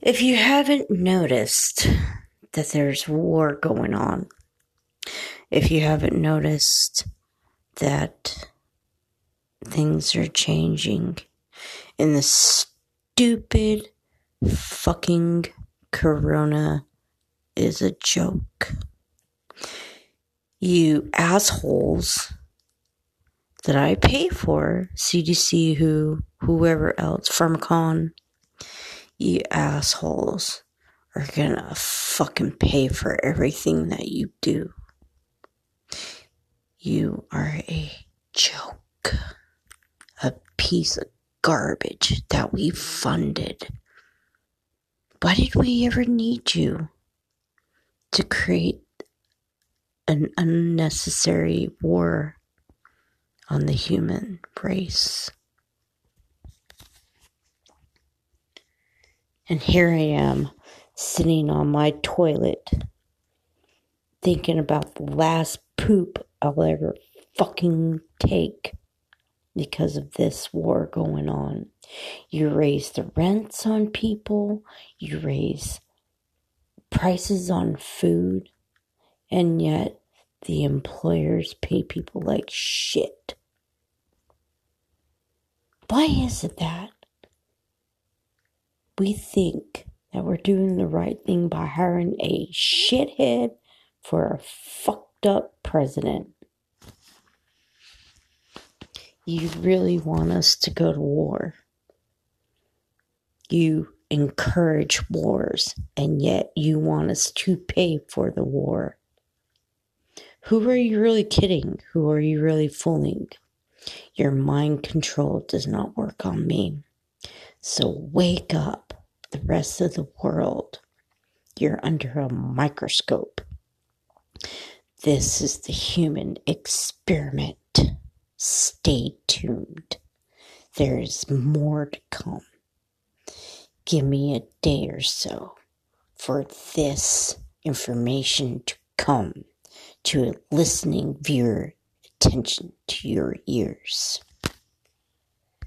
If you haven't noticed that there's war going on, if you haven't noticed that things are changing in the stupid fucking corona is a joke. You assholes that I pay for, CDC, who, whoever else, Pharmacon, you assholes are gonna fucking pay for everything that you do. You are a joke. A piece of garbage that we funded. Why did we ever need you to create an unnecessary war on the human race? And here I am, sitting on my toilet, thinking about the last poop I'll ever fucking take because of this war going on. You raise the rents on people, you raise prices on food, and yet the employers pay people like shit. Why is it that? We think that we're doing the right thing by hiring a shithead for a fucked up president. You really want us to go to war. You encourage wars, and yet you want us to pay for the war. Who are you really kidding? Who are you really fooling? Your mind control does not work on me. So wake up the rest of the world. You're under a microscope. This is the human experiment. Stay tuned. There is more to come. Give me a day or so for this information to come to a listening viewer attention to your ears.